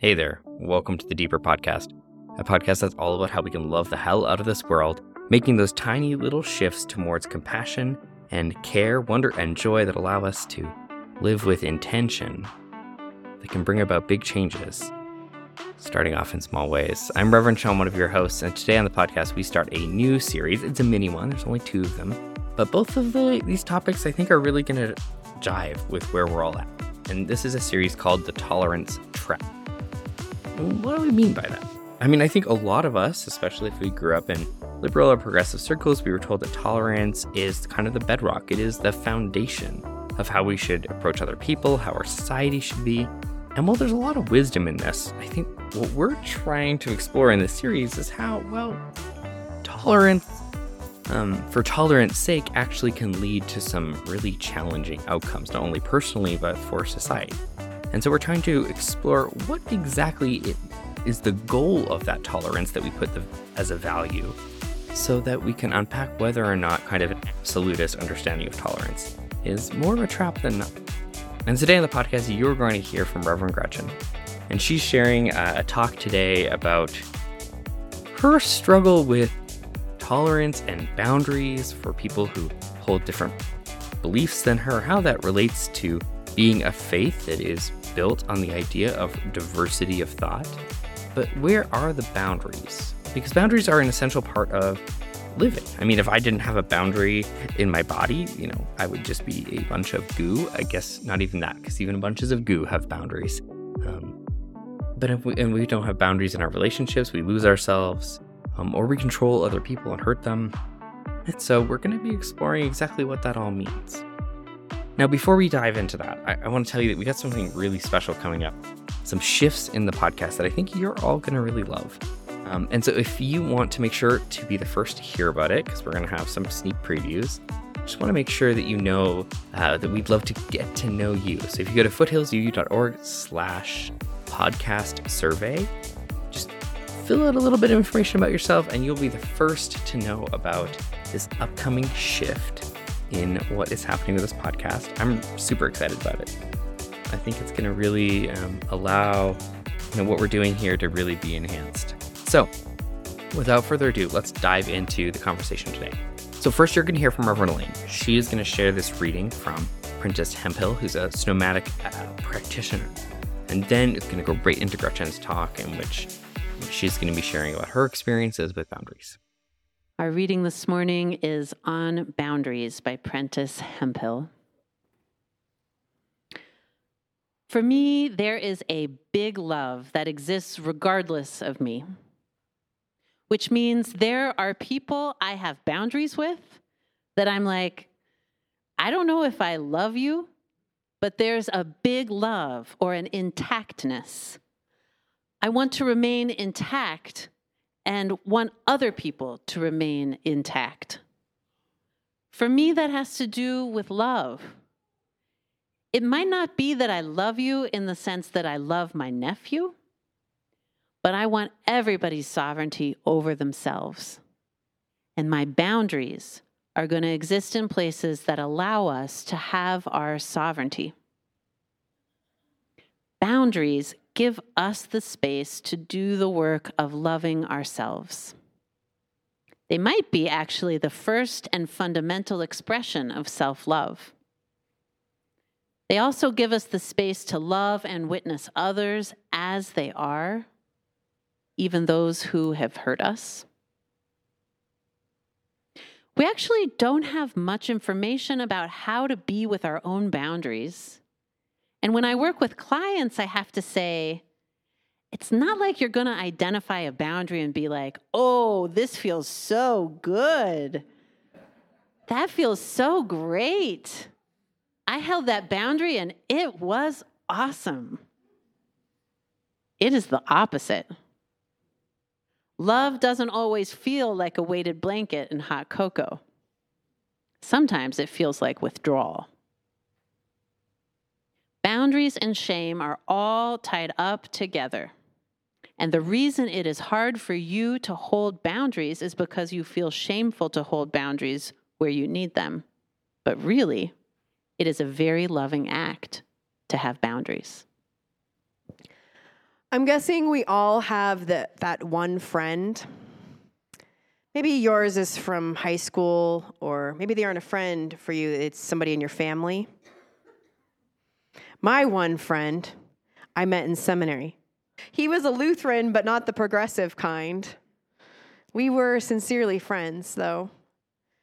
Hey there, welcome to the Deeper Podcast, a podcast that's all about how we can love the hell out of this world, making those tiny little shifts towards compassion and care, wonder, and joy that allow us to live with intention that can bring about big changes, starting off in small ways. I'm Reverend Sean, one of your hosts, and today on the podcast we start a new series. It's a mini one, there's only two of them, but both of the, these topics I think are really going to jive with where we're all at. And this is a series called The Tolerance Trap. What do we mean by that? I mean, I think a lot of us, especially if we grew up in liberal or progressive circles, we were told that tolerance is kind of the bedrock. It is the foundation of how we should approach other people, how our society should be. And while there's a lot of wisdom in this, I think what we're trying to explore in this series is how, well, tolerance, um, for tolerance sake, actually can lead to some really challenging outcomes, not only personally, but for society. And so we're trying to explore what exactly it is the goal of that tolerance that we put the, as a value so that we can unpack whether or not kind of an absolutist understanding of tolerance is more of a trap than not. And today on the podcast, you're going to hear from Reverend Gretchen. And she's sharing uh, a talk today about her struggle with tolerance and boundaries for people who hold different beliefs than her, how that relates to being a faith that is built on the idea of diversity of thought. But where are the boundaries? Because boundaries are an essential part of living. I mean, if I didn't have a boundary in my body, you know, I would just be a bunch of goo. I guess not even that, because even bunches of goo have boundaries. Um, but if we and we don't have boundaries in our relationships, we lose ourselves, um, or we control other people and hurt them. And so we're going to be exploring exactly what that all means. Now, before we dive into that, I, I want to tell you that we got something really special coming up. Some shifts in the podcast that I think you're all going to really love. Um, and so, if you want to make sure to be the first to hear about it, because we're going to have some sneak previews, just want to make sure that you know uh, that we'd love to get to know you. So, if you go to foothillsuu.org/slash podcast survey, just fill out a little bit of information about yourself, and you'll be the first to know about this upcoming shift in what is happening with this podcast. I'm super excited about it. I think it's going to really um, allow you know, what we're doing here to really be enhanced. So, without further ado, let's dive into the conversation today. So, first, you're going to hear from Reverend Elaine. She is going to share this reading from Prentis Hemphill, who's a somatic uh, practitioner. And then it's going to go right into Gretchen's talk, in which she's going to be sharing about her experiences with boundaries. Our reading this morning is On Boundaries by Prentis Hemphill. For me, there is a big love that exists regardless of me, which means there are people I have boundaries with that I'm like, I don't know if I love you, but there's a big love or an intactness. I want to remain intact and want other people to remain intact. For me, that has to do with love. It might not be that I love you in the sense that I love my nephew, but I want everybody's sovereignty over themselves. And my boundaries are going to exist in places that allow us to have our sovereignty. Boundaries give us the space to do the work of loving ourselves. They might be actually the first and fundamental expression of self love. They also give us the space to love and witness others as they are, even those who have hurt us. We actually don't have much information about how to be with our own boundaries and when I work with clients, I have to say, it's not like you're going to identify a boundary and be like, oh, this feels so good. That feels so great. I held that boundary and it was awesome. It is the opposite. Love doesn't always feel like a weighted blanket and hot cocoa. Sometimes it feels like withdrawal. Boundaries and shame are all tied up together. And the reason it is hard for you to hold boundaries is because you feel shameful to hold boundaries where you need them. But really, it is a very loving act to have boundaries. I'm guessing we all have the, that one friend. Maybe yours is from high school, or maybe they aren't a friend for you, it's somebody in your family. My one friend I met in seminary. He was a Lutheran, but not the progressive kind. We were sincerely friends, though.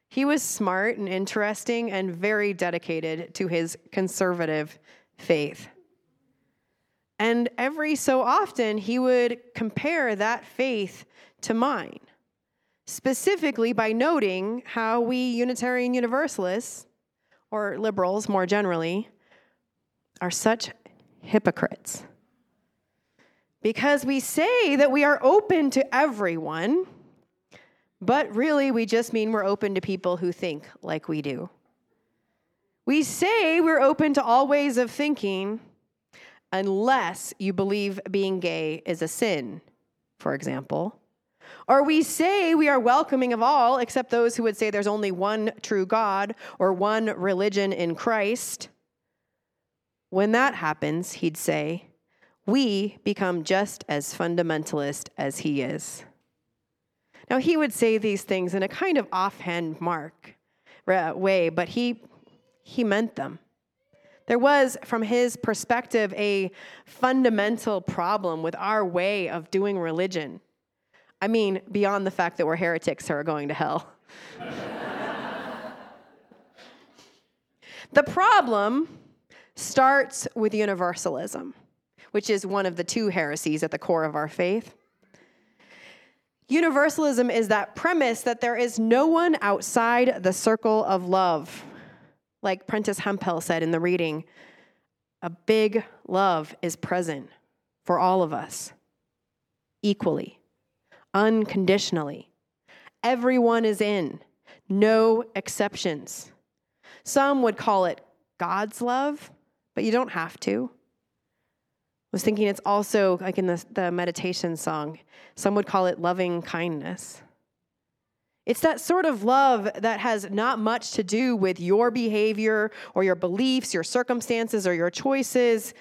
He was smart and interesting and very dedicated to his conservative faith. And every so often, he would compare that faith to mine, specifically by noting how we Unitarian Universalists, or liberals more generally, are such hypocrites. Because we say that we are open to everyone, but really we just mean we're open to people who think like we do. We say we're open to all ways of thinking unless you believe being gay is a sin, for example. Or we say we are welcoming of all except those who would say there's only one true God or one religion in Christ. When that happens, he'd say, we become just as fundamentalist as he is. Now, he would say these things in a kind of offhand mark way, but he, he meant them. There was, from his perspective, a fundamental problem with our way of doing religion. I mean, beyond the fact that we're heretics who are going to hell. the problem starts with universalism, which is one of the two heresies at the core of our faith. Universalism is that premise that there is no one outside the circle of love. Like Prentis Hemphill said in the reading, a big love is present for all of us equally, unconditionally. Everyone is in, no exceptions. Some would call it God's love but you don't have to. I was thinking it's also like in the, the meditation song, some would call it loving kindness. It's that sort of love that has not much to do with your behavior or your beliefs, your circumstances, or your choices.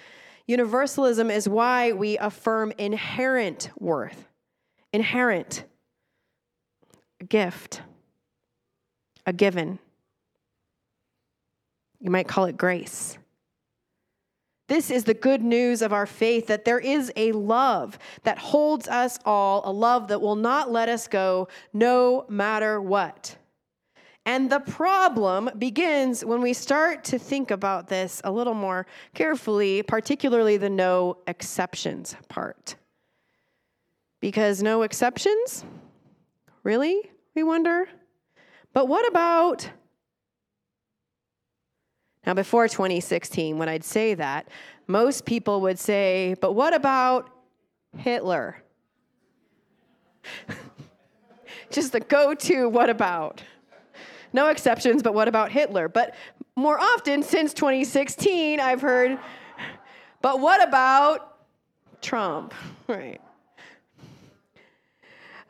Universalism is why we affirm inherent worth, inherent, gift, a given. You might call it grace. This is the good news of our faith that there is a love that holds us all, a love that will not let us go no matter what. And the problem begins when we start to think about this a little more carefully, particularly the no exceptions part. Because no exceptions? Really? We wonder. But what about now, before 2016, when I'd say that, most people would say, but what about Hitler? Just the go to, what about? No exceptions, but what about Hitler? But more often, since 2016, I've heard, but what about Trump? Right.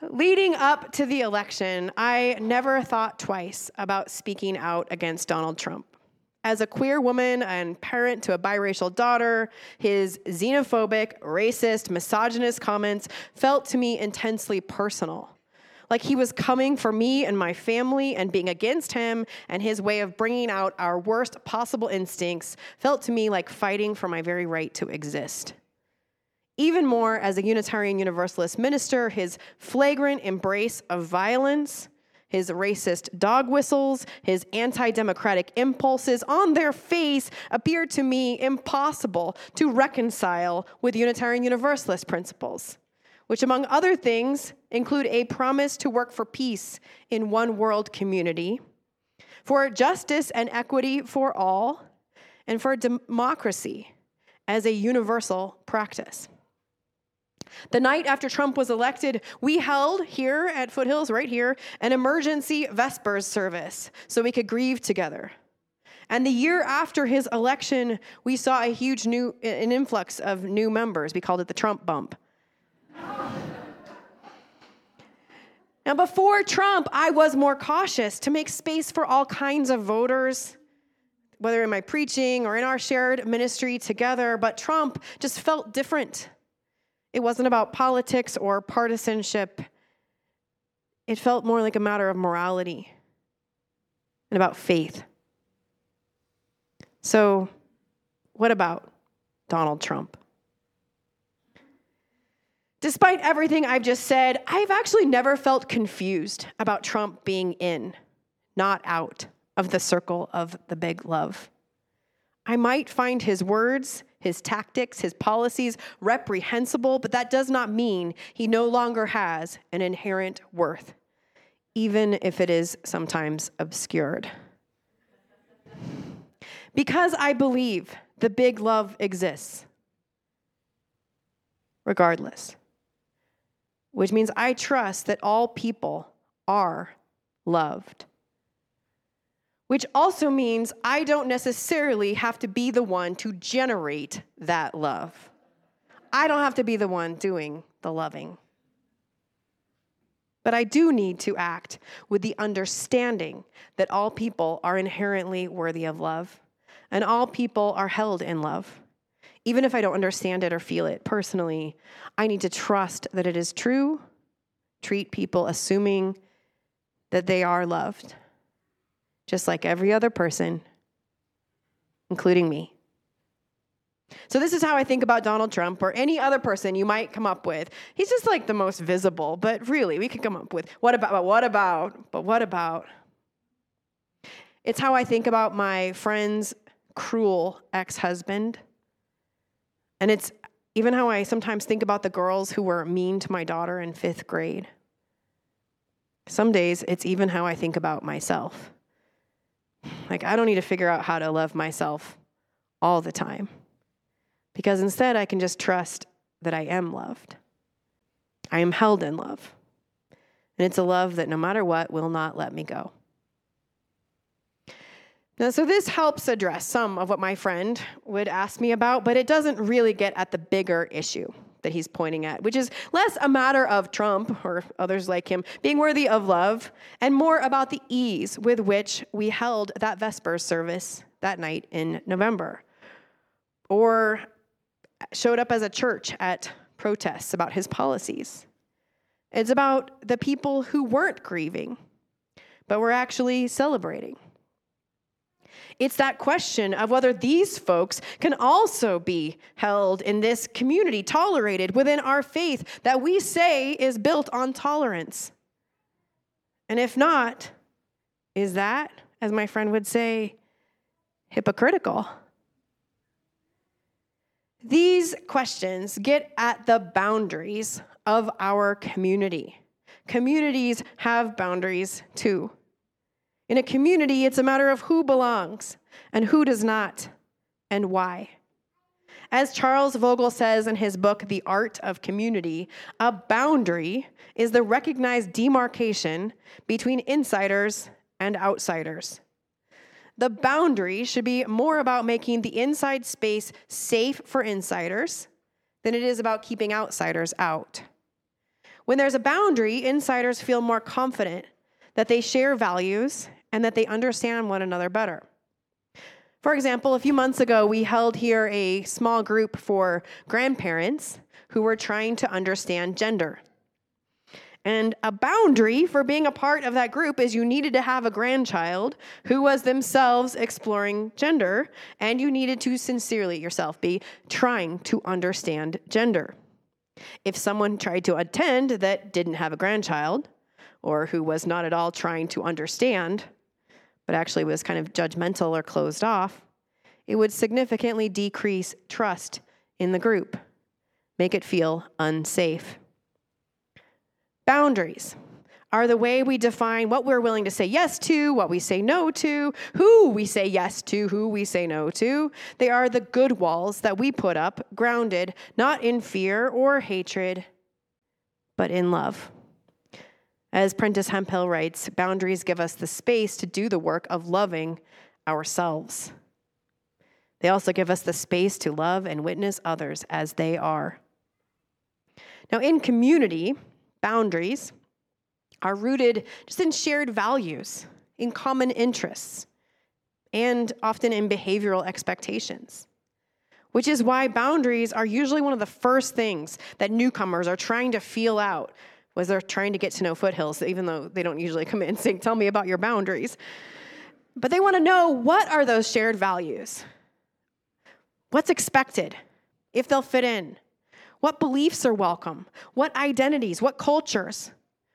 Leading up to the election, I never thought twice about speaking out against Donald Trump. As a queer woman and parent to a biracial daughter, his xenophobic, racist, misogynist comments felt to me intensely personal. Like he was coming for me and my family, and being against him and his way of bringing out our worst possible instincts felt to me like fighting for my very right to exist. Even more, as a Unitarian Universalist minister, his flagrant embrace of violence his racist dog whistles, his anti democratic impulses on their face appear to me impossible to reconcile with Unitarian Universalist principles, which, among other things, include a promise to work for peace in one world community, for justice and equity for all, and for democracy as a universal practice. The night after Trump was elected, we held here at Foothills, right here, an emergency Vespers service so we could grieve together. And the year after his election, we saw a huge new an influx of new members. We called it the Trump bump. now, before Trump, I was more cautious to make space for all kinds of voters, whether in my preaching or in our shared ministry together. But Trump just felt different. It wasn't about politics or partisanship. It felt more like a matter of morality and about faith. So, what about Donald Trump? Despite everything I've just said, I've actually never felt confused about Trump being in, not out, of the circle of the big love. I might find his words, his tactics, his policies reprehensible, but that does not mean he no longer has an inherent worth, even if it is sometimes obscured. Because I believe the big love exists, regardless, which means I trust that all people are loved which also means I don't necessarily have to be the one to generate that love. I don't have to be the one doing the loving. But I do need to act with the understanding that all people are inherently worthy of love and all people are held in love. Even if I don't understand it or feel it personally, I need to trust that it is true, treat people assuming that they are loved just like every other person, including me. So, this is how I think about Donald Trump or any other person you might come up with. He's just like the most visible, but really, we could come up with what about, but what about, but what about? It's how I think about my friend's cruel ex husband. And it's even how I sometimes think about the girls who were mean to my daughter in fifth grade. Some days, it's even how I think about myself. Like, I don't need to figure out how to love myself all the time because instead I can just trust that I am loved. I am held in love. And it's a love that no matter what will not let me go. Now, so this helps address some of what my friend would ask me about, but it doesn't really get at the bigger issue that he's pointing at, which is less a matter of Trump or others like him being worthy of love and more about the ease with which we held that Vespers service that night in November or showed up as a church at protests about his policies. It's about the people who weren't grieving, but were actually celebrating. It's that question of whether these folks can also be held in this community, tolerated within our faith that we say is built on tolerance. And if not, is that, as my friend would say, hypocritical? These questions get at the boundaries of our community. Communities have boundaries too. In a community, it's a matter of who belongs and who does not, and why. As Charles Vogl says in his book, The Art of Community, a boundary is the recognized demarcation between insiders and outsiders. The boundary should be more about making the inside space safe for insiders than it is about keeping outsiders out. When there's a boundary, insiders feel more confident that they share values and that they understand one another better. For example, a few months ago, we held here a small group for grandparents who were trying to understand gender. And a boundary for being a part of that group is you needed to have a grandchild who was themselves exploring gender, and you needed to sincerely yourself be trying to understand gender. If someone tried to attend that didn't have a grandchild, or who was not at all trying to understand, but actually was kind of judgmental or closed off, it would significantly decrease trust in the group, make it feel unsafe. Boundaries are the way we define what we're willing to say yes to, what we say no to, who we say yes to, who we say no to. They are the good walls that we put up, grounded not in fear or hatred, but in love. As Prentis Hemphill writes, boundaries give us the space to do the work of loving ourselves. They also give us the space to love and witness others as they are. Now, in community, boundaries are rooted just in shared values, in common interests, and often in behavioral expectations. which is why boundaries are usually one of the first things that newcomers are trying to feel out was they're trying to get to know foothills even though they don't usually come in and say tell me about your boundaries. But they want to know what are those shared values? What's expected? If they'll fit in? What beliefs are welcome? What identities? What cultures?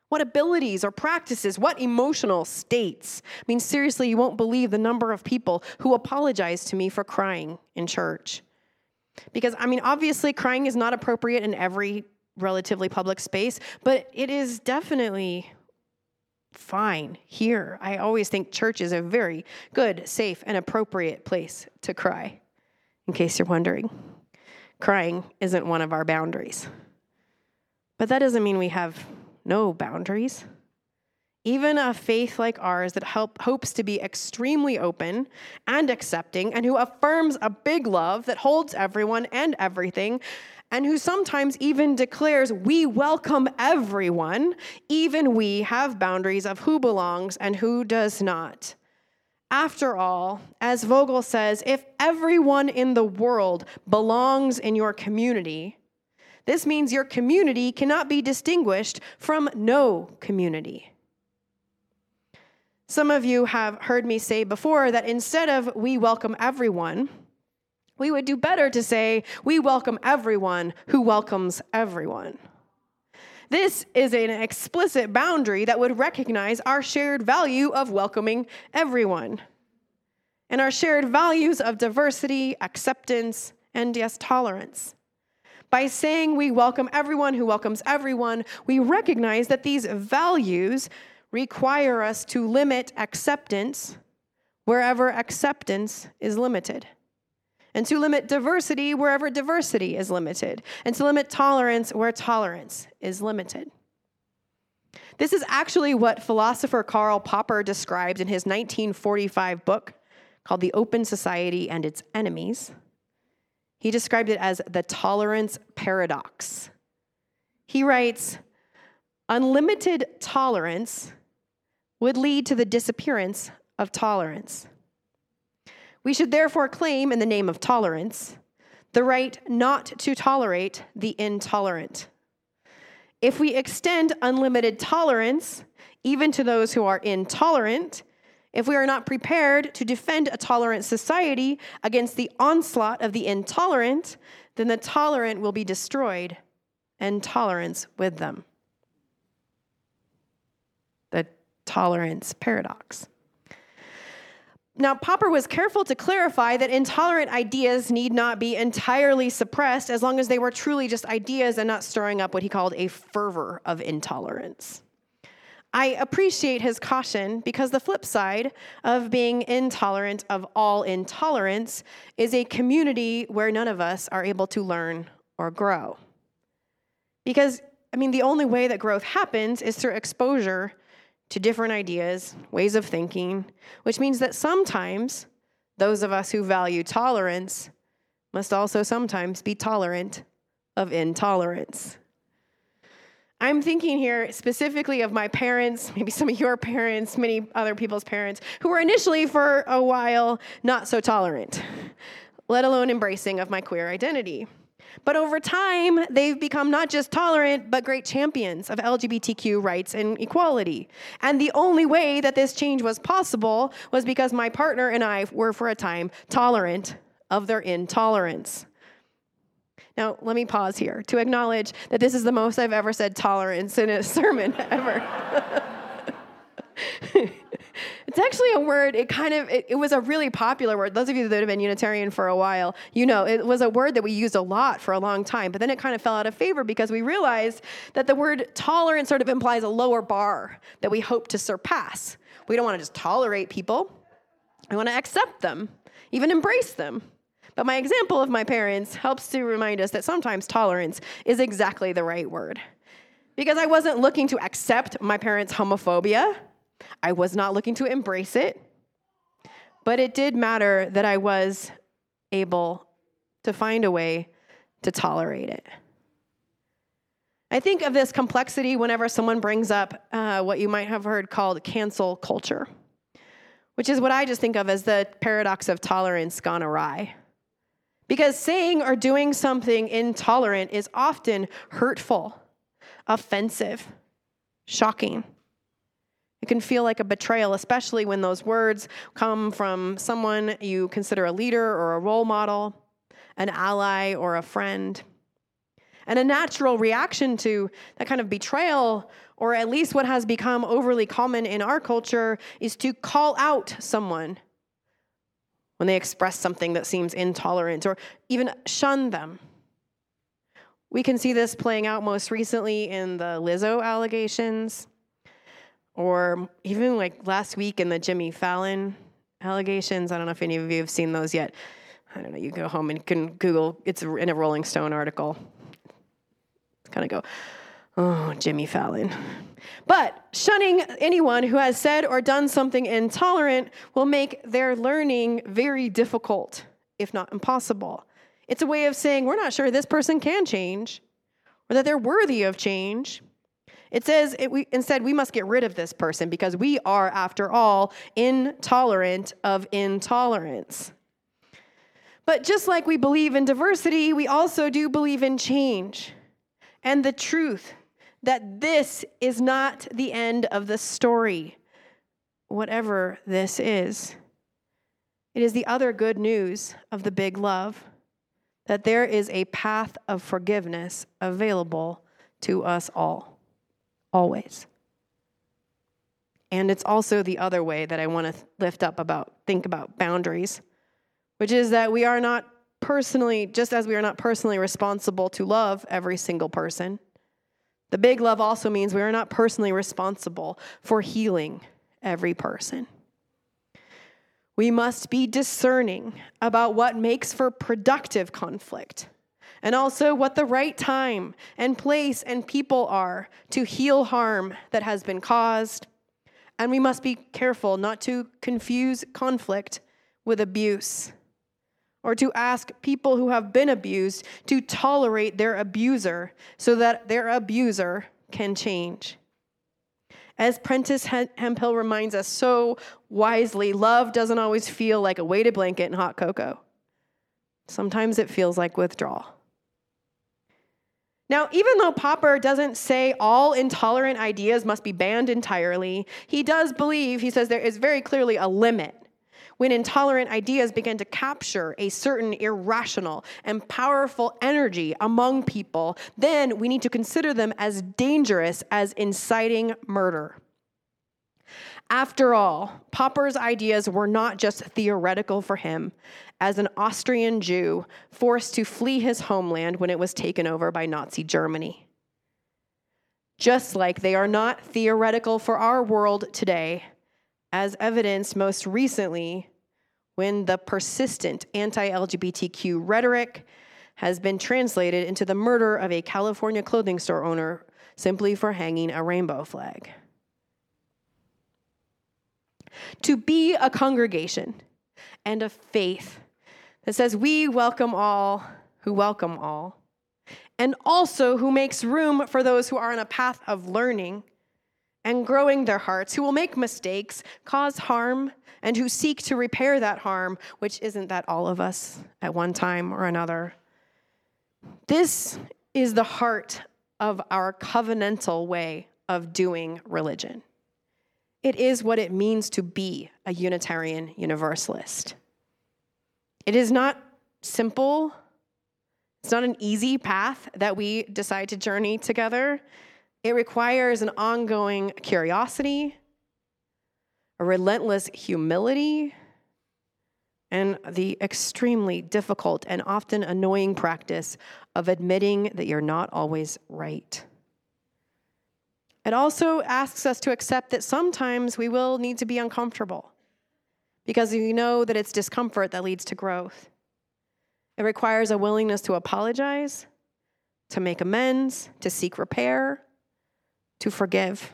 What abilities or practices, what emotional states. I mean, seriously, you won't believe the number of people who apologize to me for crying in church. Because, I mean, obviously, crying is not appropriate in every relatively public space, but it is definitely fine here. I always think church is a very good, safe, and appropriate place to cry, in case you're wondering. Crying isn't one of our boundaries. But that doesn't mean we have no boundaries. Even a faith like ours that help, hopes to be extremely open and accepting, and who affirms a big love that holds everyone and everything, and who sometimes even declares, We welcome everyone, even we have boundaries of who belongs and who does not. After all, as Vogl says, if everyone in the world belongs in your community, this means your community cannot be distinguished from no community. Some of you have heard me say before that instead of we welcome everyone, we would do better to say we welcome everyone who welcomes everyone. This is an explicit boundary that would recognize our shared value of welcoming everyone and our shared values of diversity, acceptance, and yes, tolerance. By saying we welcome everyone who welcomes everyone, we recognize that these values require us to limit acceptance wherever acceptance is limited, and to limit diversity wherever diversity is limited, and to limit tolerance where tolerance is limited. This is actually what philosopher Karl Popper described in his 1945 book called The Open Society and Its Enemies. He described it as the tolerance paradox. He writes Unlimited tolerance would lead to the disappearance of tolerance. We should therefore claim, in the name of tolerance, the right not to tolerate the intolerant. If we extend unlimited tolerance even to those who are intolerant, if we are not prepared to defend a tolerant society against the onslaught of the intolerant, then the tolerant will be destroyed and tolerance with them. The tolerance paradox. Now, Popper was careful to clarify that intolerant ideas need not be entirely suppressed as long as they were truly just ideas and not stirring up what he called a fervor of intolerance. I appreciate his caution because the flip side of being intolerant of all intolerance is a community where none of us are able to learn or grow. Because, I mean, the only way that growth happens is through exposure to different ideas, ways of thinking, which means that sometimes those of us who value tolerance must also sometimes be tolerant of intolerance. I'm thinking here specifically of my parents, maybe some of your parents, many other people's parents, who were initially for a while not so tolerant, let alone embracing of my queer identity. But over time, they've become not just tolerant, but great champions of LGBTQ rights and equality. And the only way that this change was possible was because my partner and I were, for a time, tolerant of their intolerance. Now, let me pause here to acknowledge that this is the most I've ever said tolerance in a sermon ever. it's actually a word, it kind of, it, it, was a really popular word. Those of you that have been Unitarian for a while, you know, it was a word that we used a lot for a long time, but then it kind of fell out of favor because we realized that the word tolerance sort of implies a lower bar that we hope to surpass. We don't want to just tolerate people, we want to accept them, even embrace them. But my example of my parents helps to remind us that sometimes tolerance is exactly the right word. Because I wasn't looking to accept my parents' homophobia, I was not looking to embrace it, but it did matter that I was able to find a way to tolerate it. I think of this complexity whenever someone brings up uh, what you might have heard called cancel culture, which is what I just think of as the paradox of tolerance gone awry. Because saying or doing something intolerant is often hurtful, offensive, shocking. It can feel like a betrayal, especially when those words come from someone you consider a leader or a role model, an ally or a friend. And a natural reaction to that kind of betrayal, or at least what has become overly common in our culture, is to call out someone when they express something that seems intolerant or even shun them. We can see this playing out most recently in the Lizzo allegations, or even like last week in the Jimmy Fallon allegations. I don't know if any of you have seen those yet. I don't know. You go home and can Google. It's in a Rolling Stone article. Kind of go, oh, Jimmy Fallon. But shunning anyone who has said or done something intolerant will make their learning very difficult, if not impossible. It's a way of saying we're not sure this person can change or that they're worthy of change. It says it, we, instead, we must get rid of this person because we are, after all, intolerant of intolerance. But just like we believe in diversity, we also do believe in change and the truth that this is not the end of the story, whatever this is. It is the other good news of the big love that there is a path of forgiveness available to us all, always. And it's also the other way that I want to lift up about, think about boundaries, which is that we are not personally, just as we are not personally responsible to love every single person, the big love also means we are not personally responsible for healing every person. We must be discerning about what makes for productive conflict and also what the right time and place and people are to heal harm that has been caused. And we must be careful not to confuse conflict with abuse or to ask people who have been abused to tolerate their abuser so that their abuser can change. As Prentis Hemphill reminds us so wisely, love doesn't always feel like a weighted blanket and hot cocoa. Sometimes it feels like withdrawal. Now, even though Popper doesn't say all intolerant ideas must be banned entirely, he does believe, he says there is very clearly a limit when intolerant ideas begin to capture a certain irrational and powerful energy among people, then we need to consider them as dangerous as inciting murder. After all, Popper's ideas were not just theoretical for him as an Austrian Jew forced to flee his homeland when it was taken over by Nazi Germany. Just like they are not theoretical for our world today, as evidenced most recently when the persistent anti LGBTQ rhetoric has been translated into the murder of a California clothing store owner simply for hanging a rainbow flag. To be a congregation and a faith that says we welcome all who welcome all, and also who makes room for those who are on a path of learning and growing their hearts, who will make mistakes, cause harm, and who seek to repair that harm, which isn't that all of us at one time or another. This is the heart of our covenantal way of doing religion. It is what it means to be a Unitarian Universalist. It is not simple, it's not an easy path that we decide to journey together. It requires an ongoing curiosity, a relentless humility, and the extremely difficult and often annoying practice of admitting that you're not always right. It also asks us to accept that sometimes we will need to be uncomfortable because we know that it's discomfort that leads to growth. It requires a willingness to apologize, to make amends, to seek repair, to forgive.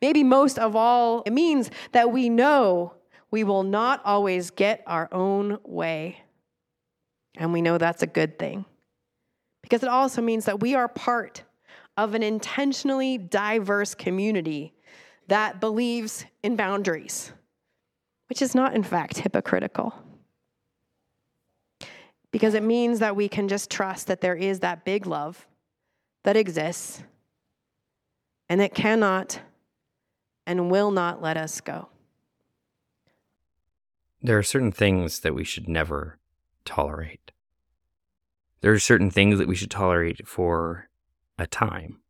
Maybe most of all, it means that we know we will not always get our own way. And we know that's a good thing. Because it also means that we are part of an intentionally diverse community that believes in boundaries, which is not, in fact, hypocritical. because it means that we can just trust that there is that big love that exists and that cannot and will not let us go. There are certain things that we should never tolerate. There are certain things that we should tolerate for a time.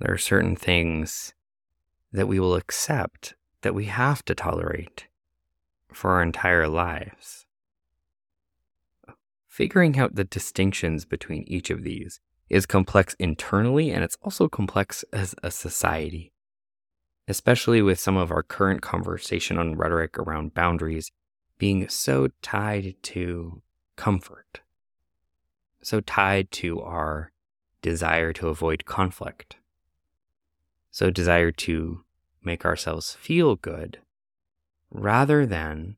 There are certain things that we will accept that we have to tolerate for our entire lives. Figuring out the distinctions between each of these is complex internally and it's also complex as a society, especially with some of our current conversation on rhetoric around boundaries being so tied to comfort, so tied to our desire to avoid conflict, so desire to make ourselves feel good rather than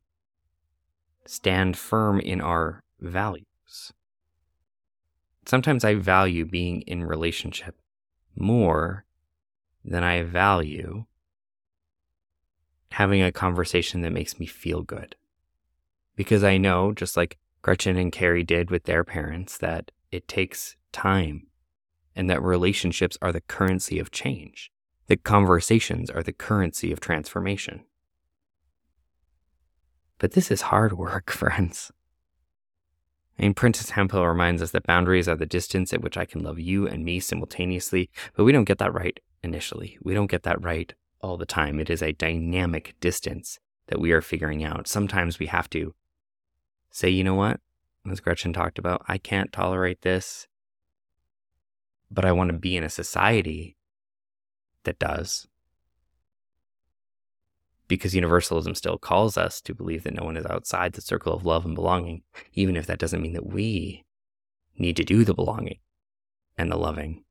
stand firm in our values. Sometimes I value being in relationship more than I value having a conversation that makes me feel good. Because I know, just like Gretchen and Carrie did with their parents, that it takes time and that relationships are the currency of change, that conversations are the currency of transformation. But this is hard work, friends. I mean, Prentis Hemphill reminds us that boundaries are the distance at which I can love you and me simultaneously, but we don't get that right initially. We don't get that right all the time. It is a dynamic distance that we are figuring out. Sometimes we have to say, you know what, as Gretchen talked about, I can't tolerate this, but I want to be in a society that does because universalism still calls us to believe that no one is outside the circle of love and belonging, even if that doesn't mean that we need to do the belonging and the loving.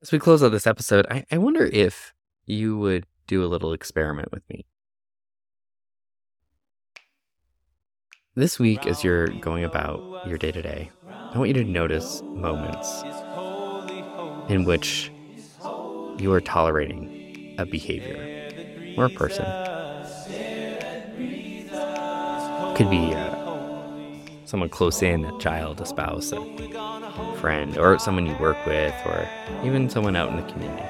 As we close out this episode, I, I wonder if you would do a little experiment with me. This week, as you're going about your day to day, I want you to notice moments in which you are tolerating a behavior or a person. Could be uh, someone close in, a child, a spouse, a friend, or someone you work with, or even someone out in the community.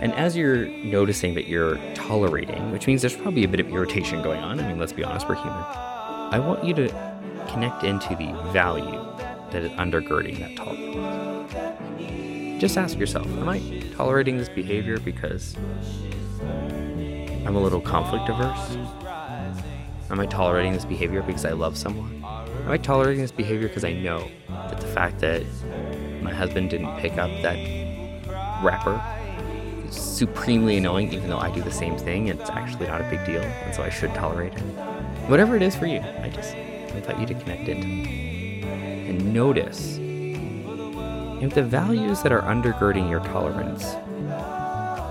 And as you're noticing that you're tolerating, which means there's probably a bit of irritation going on, I mean, let's be honest, we're human. I want you to connect into the value that is undergirding that tolerance. Just ask yourself Am I tolerating this behavior because I'm a little conflict averse? Am I tolerating this behavior because I love someone? Am I tolerating this behavior because I know that the fact that my husband didn't pick up that wrapper is supremely annoying, even though I do the same thing? And it's actually not a big deal, and so I should tolerate it. Whatever it is for you, I just invite you to connect into and notice if the values that are undergirding your tolerance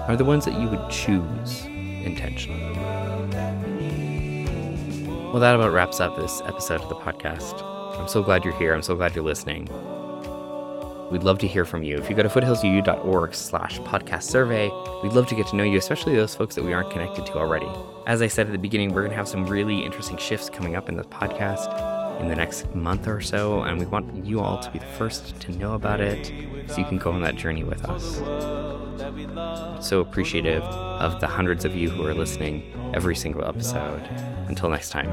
are the ones that you would choose intentionally. Well, that about wraps up this episode of the podcast. I'm so glad you're here. I'm so glad you're listening. We'd love to hear from you. If you go to foothillsuu.org slash podcast survey, we'd love to get to know you, especially those folks that we aren't connected to already. As I said at the beginning, we're going to have some really interesting shifts coming up in the podcast in the next month or so, and we want you all to be the first to know about it so you can go on that journey with us. So appreciative of the hundreds of you who are listening every single episode. Until next time.